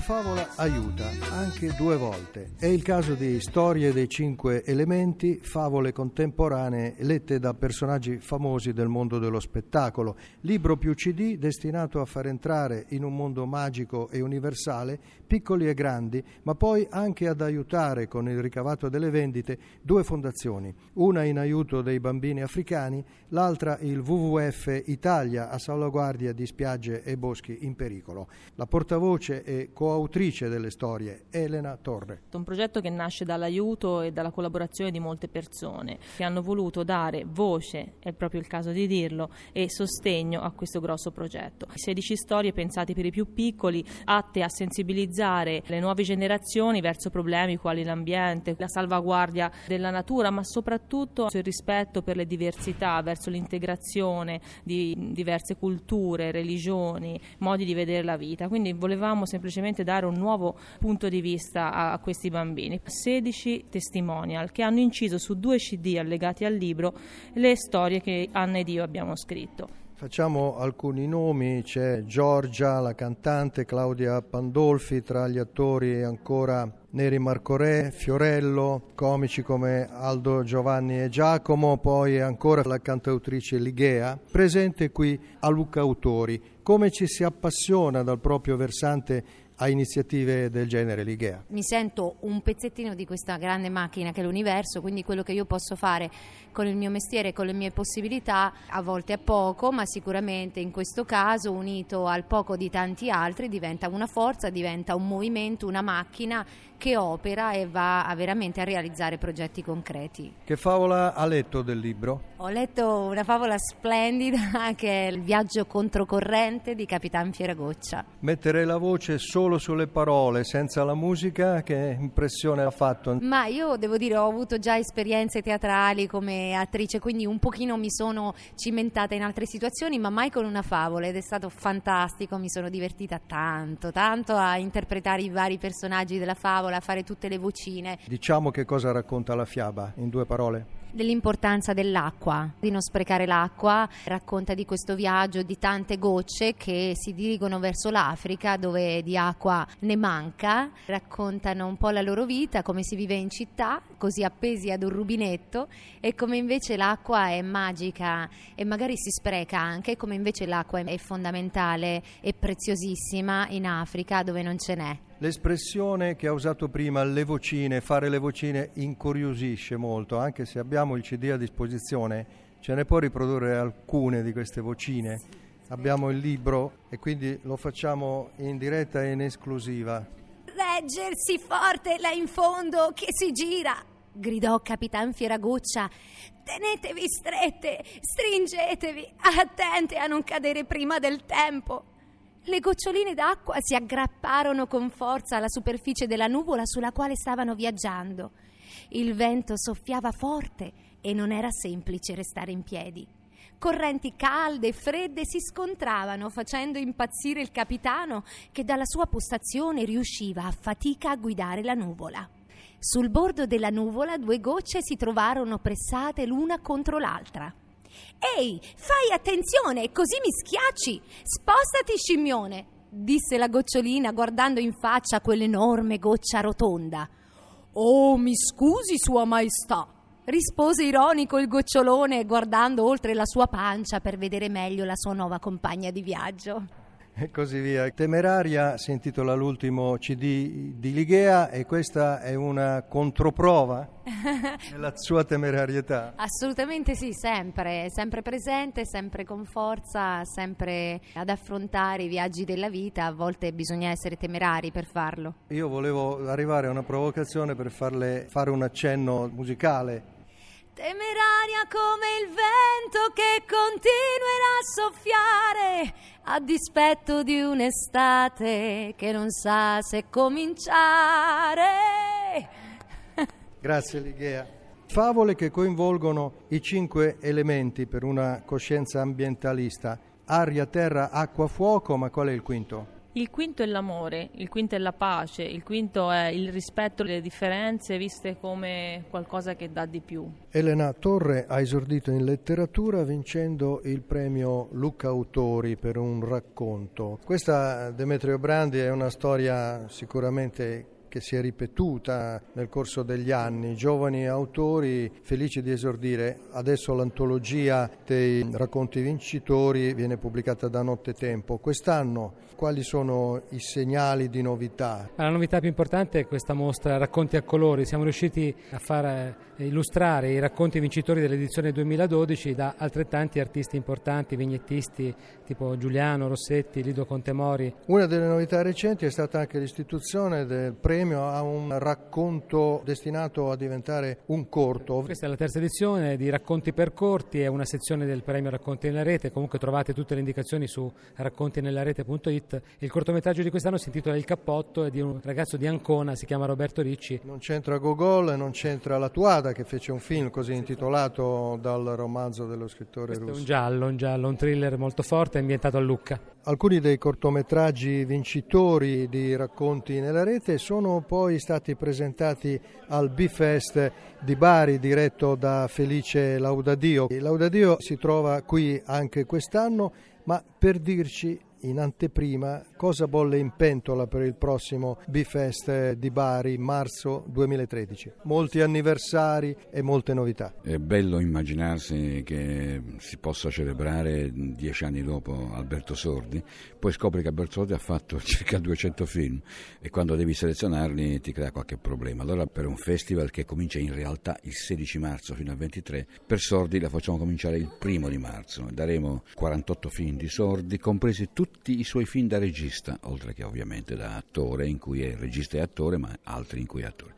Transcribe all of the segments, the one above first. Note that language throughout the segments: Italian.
Favola aiuta anche due volte. È il caso di Storie dei cinque elementi, favole contemporanee lette da personaggi famosi del mondo dello spettacolo. Libro più CD destinato a far entrare in un mondo magico e universale piccoli e grandi, ma poi anche ad aiutare con il ricavato delle vendite due fondazioni, una in aiuto dei bambini africani, l'altra il WWF Italia a salvaguardia di spiagge e boschi in pericolo. La portavoce e coautrice delle storie, Elena Torre. Un progetto che nasce dall'aiuto e dalla collaborazione di molte persone che hanno voluto dare voce, è proprio il caso di dirlo, e sostegno a questo grosso progetto. 16 storie pensate per i più piccoli, atte a sensibilizzare le nuove generazioni verso problemi quali l'ambiente, la salvaguardia della natura, ma soprattutto il rispetto per le diversità, verso l'integrazione di diverse culture, religioni, modi di vedere la vita. Quindi volevamo semplicemente semplicemente dare un nuovo punto di vista a, a questi bambini. 16 testimonial che hanno inciso su due CD allegati al libro le storie che Anna ed io abbiamo scritto. Facciamo alcuni nomi, c'è Giorgia, la cantante, Claudia Pandolfi, tra gli attori ancora Neri Marcorè, Fiorello, comici come Aldo Giovanni e Giacomo, poi ancora la cantautrice Ligea, presente qui a Luca Autori. Come ci si appassiona dal proprio versante a iniziative del genere, Ligea? Mi sento un pezzettino di questa grande macchina che è l'universo, quindi quello che io posso fare con il mio mestiere, con le mie possibilità, a volte è poco, ma sicuramente in questo caso, unito al poco di tanti altri, diventa una forza, diventa un movimento, una macchina che opera e va a veramente a realizzare progetti concreti. Che favola ha letto del libro? Ho letto una favola splendida che è Il viaggio controcorrente di Capitan Fieragoccia. Mettere la voce solo sulle parole, senza la musica, che impressione ha fatto? Ma io devo dire, ho avuto già esperienze teatrali come attrice, quindi un pochino mi sono cimentata in altre situazioni, ma mai con una favola ed è stato fantastico, mi sono divertita tanto, tanto a interpretare i vari personaggi della favola, a fare tutte le vocine. Diciamo che cosa racconta la fiaba in due parole? dell'importanza dell'acqua, di non sprecare l'acqua, racconta di questo viaggio di tante gocce che si dirigono verso l'Africa dove di acqua ne manca, raccontano un po' la loro vita, come si vive in città, così appesi ad un rubinetto e come invece l'acqua è magica e magari si spreca anche, come invece l'acqua è fondamentale e preziosissima in Africa dove non ce n'è. L'espressione che ha usato prima, le vocine, fare le vocine, incuriosisce molto, anche se abbiamo il CD a disposizione, ce ne può riprodurre alcune di queste vocine. Abbiamo il libro e quindi lo facciamo in diretta e in esclusiva. Reggersi forte là in fondo che si gira, gridò Capitan Fieragoccia. Tenetevi strette, stringetevi, attente a non cadere prima del tempo. Le goccioline d'acqua si aggrapparono con forza alla superficie della nuvola sulla quale stavano viaggiando. Il vento soffiava forte e non era semplice restare in piedi. Correnti calde e fredde si scontravano, facendo impazzire il capitano che dalla sua postazione riusciva a fatica a guidare la nuvola. Sul bordo della nuvola due gocce si trovarono pressate l'una contro l'altra. Ehi, fai attenzione, così mi schiacci! Spostati, scimmione! disse la gocciolina guardando in faccia quell'enorme goccia rotonda. Oh, mi scusi, Sua Maestà, rispose ironico il gocciolone guardando oltre la sua pancia per vedere meglio la sua nuova compagna di viaggio e così via. Temeraria si intitola l'ultimo CD di Ligea e questa è una controprova della sua temerarietà. Assolutamente sì, sempre, sempre presente, sempre con forza, sempre ad affrontare i viaggi della vita, a volte bisogna essere temerari per farlo. Io volevo arrivare a una provocazione per farle fare un accenno musicale temeraria come il vento che continuerà a soffiare a dispetto di un'estate che non sa se cominciare. Grazie Ligea. Favole che coinvolgono i cinque elementi per una coscienza ambientalista, aria, terra, acqua, fuoco, ma qual è il quinto? Il quinto è l'amore, il quinto è la pace, il quinto è il rispetto delle differenze viste come qualcosa che dà di più. Elena Torre ha esordito in letteratura vincendo il premio Luca Autori per un racconto. Questa Demetrio Brandi è una storia sicuramente che si è ripetuta nel corso degli anni. Giovani autori felici di esordire. Adesso l'antologia dei racconti vincitori viene pubblicata da Nottetempo. Quest'anno quali sono i segnali di novità? La novità più importante è questa mostra Racconti a colori. Siamo riusciti a far eh, illustrare i racconti vincitori dell'edizione 2012 da altrettanti artisti importanti, vignettisti tipo Giuliano, Rossetti, Lido Contemori. Una delle novità recenti è stata anche l'istituzione del premio a un racconto destinato a diventare un corto. Questa è la terza edizione di Racconti per corti, è una sezione del premio Racconti nella rete, comunque trovate tutte le indicazioni su raccontinellaRete.it il cortometraggio di quest'anno si intitola Il cappotto, è di un ragazzo di Ancona, si chiama Roberto Ricci. Non c'entra Gogol non c'entra La Tuada che fece un film così intitolato dal romanzo dello scrittore Questo russo. È un giallo, un giallo, un thriller molto forte ambientato a Lucca. Alcuni dei cortometraggi vincitori di racconti nella rete sono poi stati presentati al B-Fest di Bari diretto da Felice Laudadio. Laudadio si trova qui anche quest'anno, ma per dirci in anteprima cosa bolle in pentola per il prossimo B-Fest di Bari, marzo 2013. Molti anniversari e molte novità. È bello immaginarsi che si possa celebrare dieci anni dopo Alberto Sordi, poi scopri che Alberto Sordi ha fatto circa 200 film e quando devi selezionarli ti crea qualche problema. Allora per un festival che comincia in realtà il 16 marzo fino al 23, per Sordi la facciamo cominciare il primo di marzo. Daremo 48 film di Sordi, compresi tutti i suoi film da regista, oltre che ovviamente da attore, in cui è regista e attore, ma altri in cui è attore.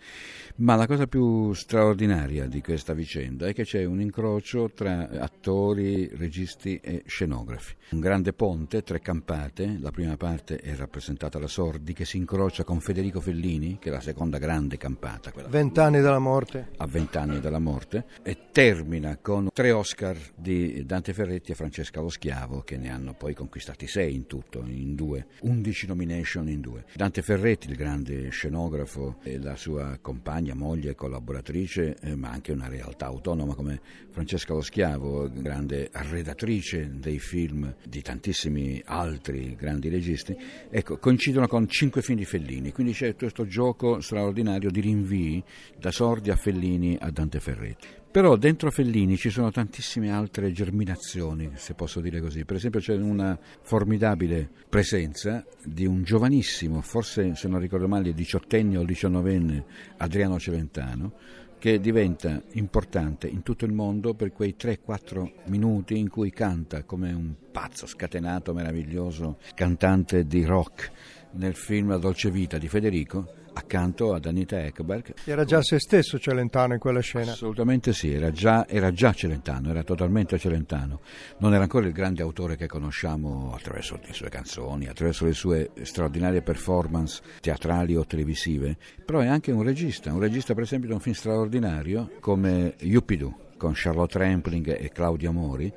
Ma la cosa più straordinaria di questa vicenda è che c'è un incrocio tra attori, registi e scenografi. Un grande ponte, tre campate, la prima parte è rappresentata da Sordi che si incrocia con Federico Fellini, che è la seconda grande campata. Vent'anni dalla morte. A vent'anni dalla morte e termina con tre Oscar di Dante Ferretti e Francesca Lo Schiavo che ne hanno poi conquistati sei in tutto, in due, undici nomination in due. Dante Ferretti, il grande scenografo e la sua compagna, moglie, collaboratrice, eh, ma anche una realtà autonoma come Francesca Lo Schiavo, grande arredatrice dei film di tantissimi altri grandi registi, ecco, coincidono con cinque film di Fellini, quindi c'è questo gioco straordinario di rinvii da Sordi a Fellini a Dante Ferretti. Però dentro Fellini ci sono tantissime altre germinazioni, se posso dire così. Per esempio c'è una formidabile presenza di un giovanissimo, forse se non ricordo male, diciottenne o diciannovenne Adriano Celentano, che diventa importante in tutto il mondo per quei 3-4 minuti in cui canta come un pazzo scatenato, meraviglioso cantante di rock nel film La dolce vita di Federico accanto ad Anita Ekberg. Era già se stesso Celentano in quella scena? Assolutamente sì, era già, era già, Celentano, era totalmente Celentano. Non era ancora il grande autore che conosciamo attraverso le sue canzoni, attraverso le sue straordinarie performance teatrali o televisive, però è anche un regista, un regista per esempio di un film straordinario come Yuppidoo con Charlotte Rampling e Claudia Mori,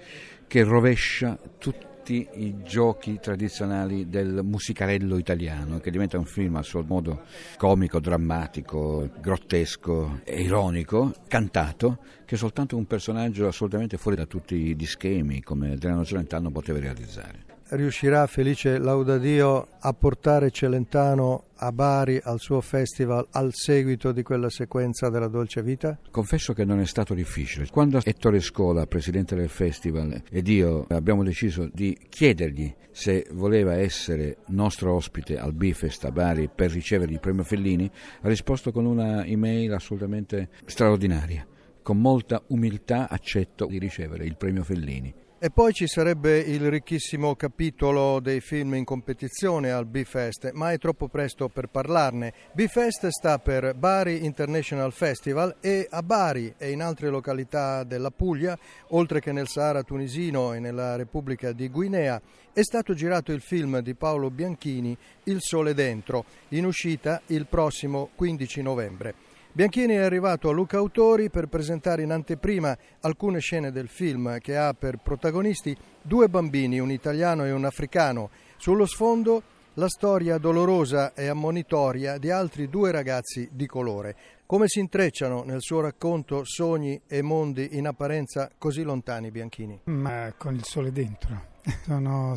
che rovescia tutti tutti i giochi tradizionali del musicarello italiano, che diventa un film a suo modo comico, drammatico, grottesco ironico, cantato, che soltanto un personaggio assolutamente fuori da tutti gli schemi come Adriano Celentano poteva realizzare riuscirà Felice Laudadio a portare Celentano a Bari al suo festival al seguito di quella sequenza della Dolce Vita? Confesso che non è stato difficile. Quando Ettore Scola, presidente del festival, ed io abbiamo deciso di chiedergli se voleva essere nostro ospite al Bifest a Bari per ricevere il premio Fellini, ha risposto con una email assolutamente straordinaria. Con molta umiltà accetto di ricevere il premio Fellini. E poi ci sarebbe il ricchissimo capitolo dei film in competizione al B-Fest, ma è troppo presto per parlarne. B-Fest sta per Bari International Festival e a Bari e in altre località della Puglia, oltre che nel Sahara tunisino e nella Repubblica di Guinea, è stato girato il film di Paolo Bianchini Il Sole Dentro, in uscita il prossimo 15 novembre. Bianchini è arrivato a Luca Autori per presentare in anteprima alcune scene del film che ha per protagonisti due bambini, un italiano e un africano. Sullo sfondo la storia dolorosa e ammonitoria di altri due ragazzi di colore. Come si intrecciano nel suo racconto sogni e mondi in apparenza così lontani, Bianchini? Ma con il sole dentro. Sono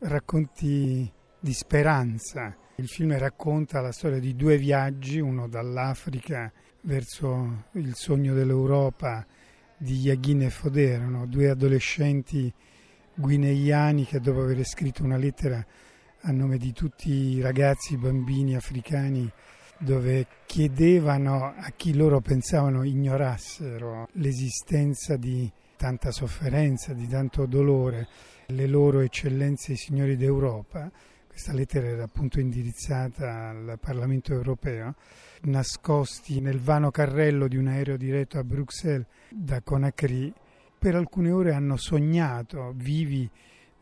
racconti di speranza. Il film racconta la storia di due viaggi, uno dall'Africa verso il sogno dell'Europa di Yaghin e Fodé, erano due adolescenti guineiani che dopo aver scritto una lettera a nome di tutti i ragazzi, bambini africani dove chiedevano a chi loro pensavano ignorassero l'esistenza di tanta sofferenza, di tanto dolore, le loro eccellenze i signori d'Europa. Questa lettera era appunto indirizzata al Parlamento europeo, nascosti nel vano carrello di un aereo diretto a Bruxelles da Conakry. Per alcune ore hanno sognato, vivi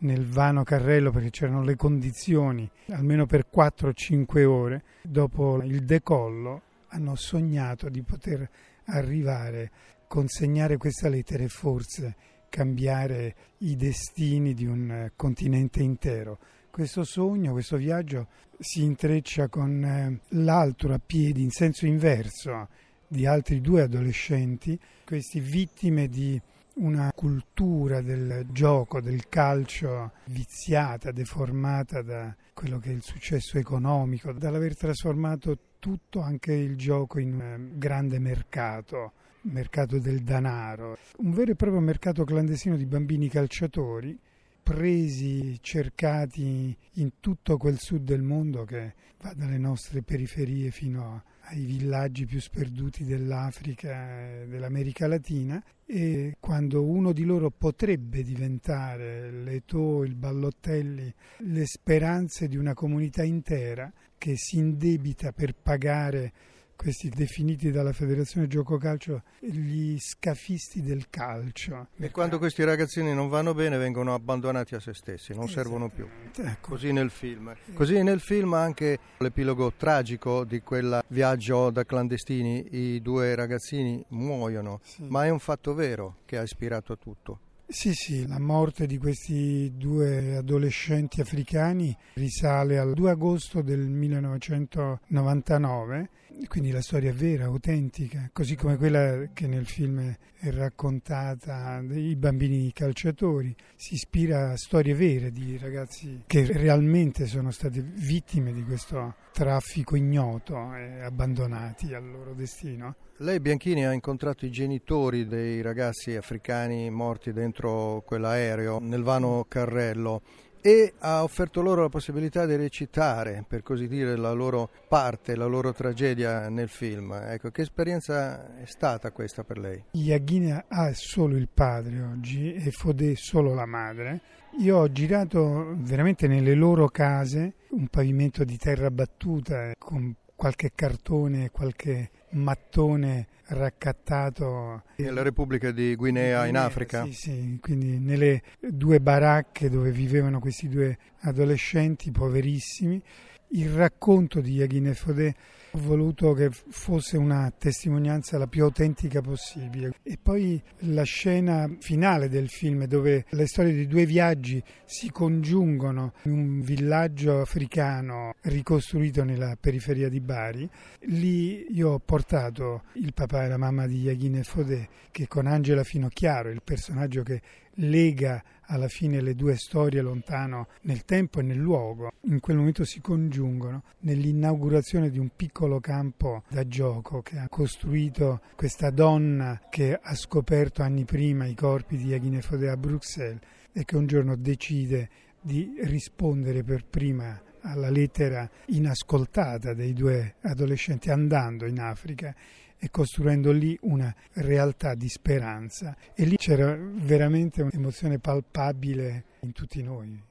nel vano carrello perché c'erano le condizioni, almeno per 4-5 ore, dopo il decollo, hanno sognato di poter arrivare, consegnare questa lettera e forse cambiare i destini di un continente intero. Questo sogno, questo viaggio si intreccia con eh, l'altro a piedi in senso inverso di altri due adolescenti, questi vittime di una cultura del gioco, del calcio viziata, deformata da quello che è il successo economico, dall'aver trasformato tutto, anche il gioco, in un grande mercato, mercato del denaro, un vero e proprio mercato clandestino di bambini calciatori presi, cercati in tutto quel sud del mondo che va dalle nostre periferie fino ai villaggi più sperduti dell'Africa e dell'America Latina. E quando uno di loro potrebbe diventare l'Eto, il Ballottelli, le speranze di una comunità intera che si indebita per pagare questi definiti dalla Federazione Gioco Calcio gli scafisti del calcio. E quando questi ragazzini non vanno bene vengono abbandonati a se stessi, non servono più. Ecco. Così nel film. Così nel film anche l'epilogo tragico di quel viaggio da clandestini, i due ragazzini muoiono, sì. ma è un fatto vero che ha ispirato a tutto. Sì, sì, la morte di questi due adolescenti africani risale al 2 agosto del 1999 quindi la storia vera, autentica, così come quella che nel film è raccontata dei bambini calciatori, si ispira a storie vere di ragazzi che realmente sono state vittime di questo traffico ignoto e abbandonati al loro destino. Lei Bianchini ha incontrato i genitori dei ragazzi africani morti dentro quell'aereo nel vano carrello e ha offerto loro la possibilità di recitare, per così dire, la loro parte, la loro tragedia nel film. Ecco, che esperienza è stata questa per lei? Yaghina ha solo il padre oggi e Fodé solo la madre. Io ho girato veramente nelle loro case un pavimento di terra battuta con qualche cartone, qualche mattone raccattato. Nella Repubblica di Guinea, in Africa? Sì, sì, quindi nelle due baracche dove vivevano questi due adolescenti poverissimi. Il racconto di Yaghine Fodé ho voluto che fosse una testimonianza la più autentica possibile. E poi la scena finale del film dove le storie di due viaggi si congiungono in un villaggio africano ricostruito nella periferia di Bari. Lì io ho portato il papà e la mamma di Yaghine Fodé che con Angela Finocchiaro, il personaggio che lega alla fine le due storie lontano nel tempo e nel luogo, in quel momento si congiungono nell'inaugurazione di un piccolo campo da gioco che ha costruito questa donna che ha scoperto anni prima i corpi di Aghine Fodé a Bruxelles e che un giorno decide di rispondere per prima alla lettera inascoltata dei due adolescenti andando in Africa e costruendo lì una realtà di speranza. E lì c'era veramente un'emozione palpabile in tutti noi.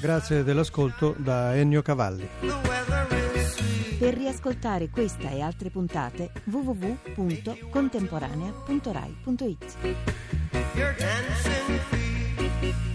Grazie dell'ascolto da Ennio Cavalli. Per riascoltare questa e altre puntate www.contemporanea.rai.it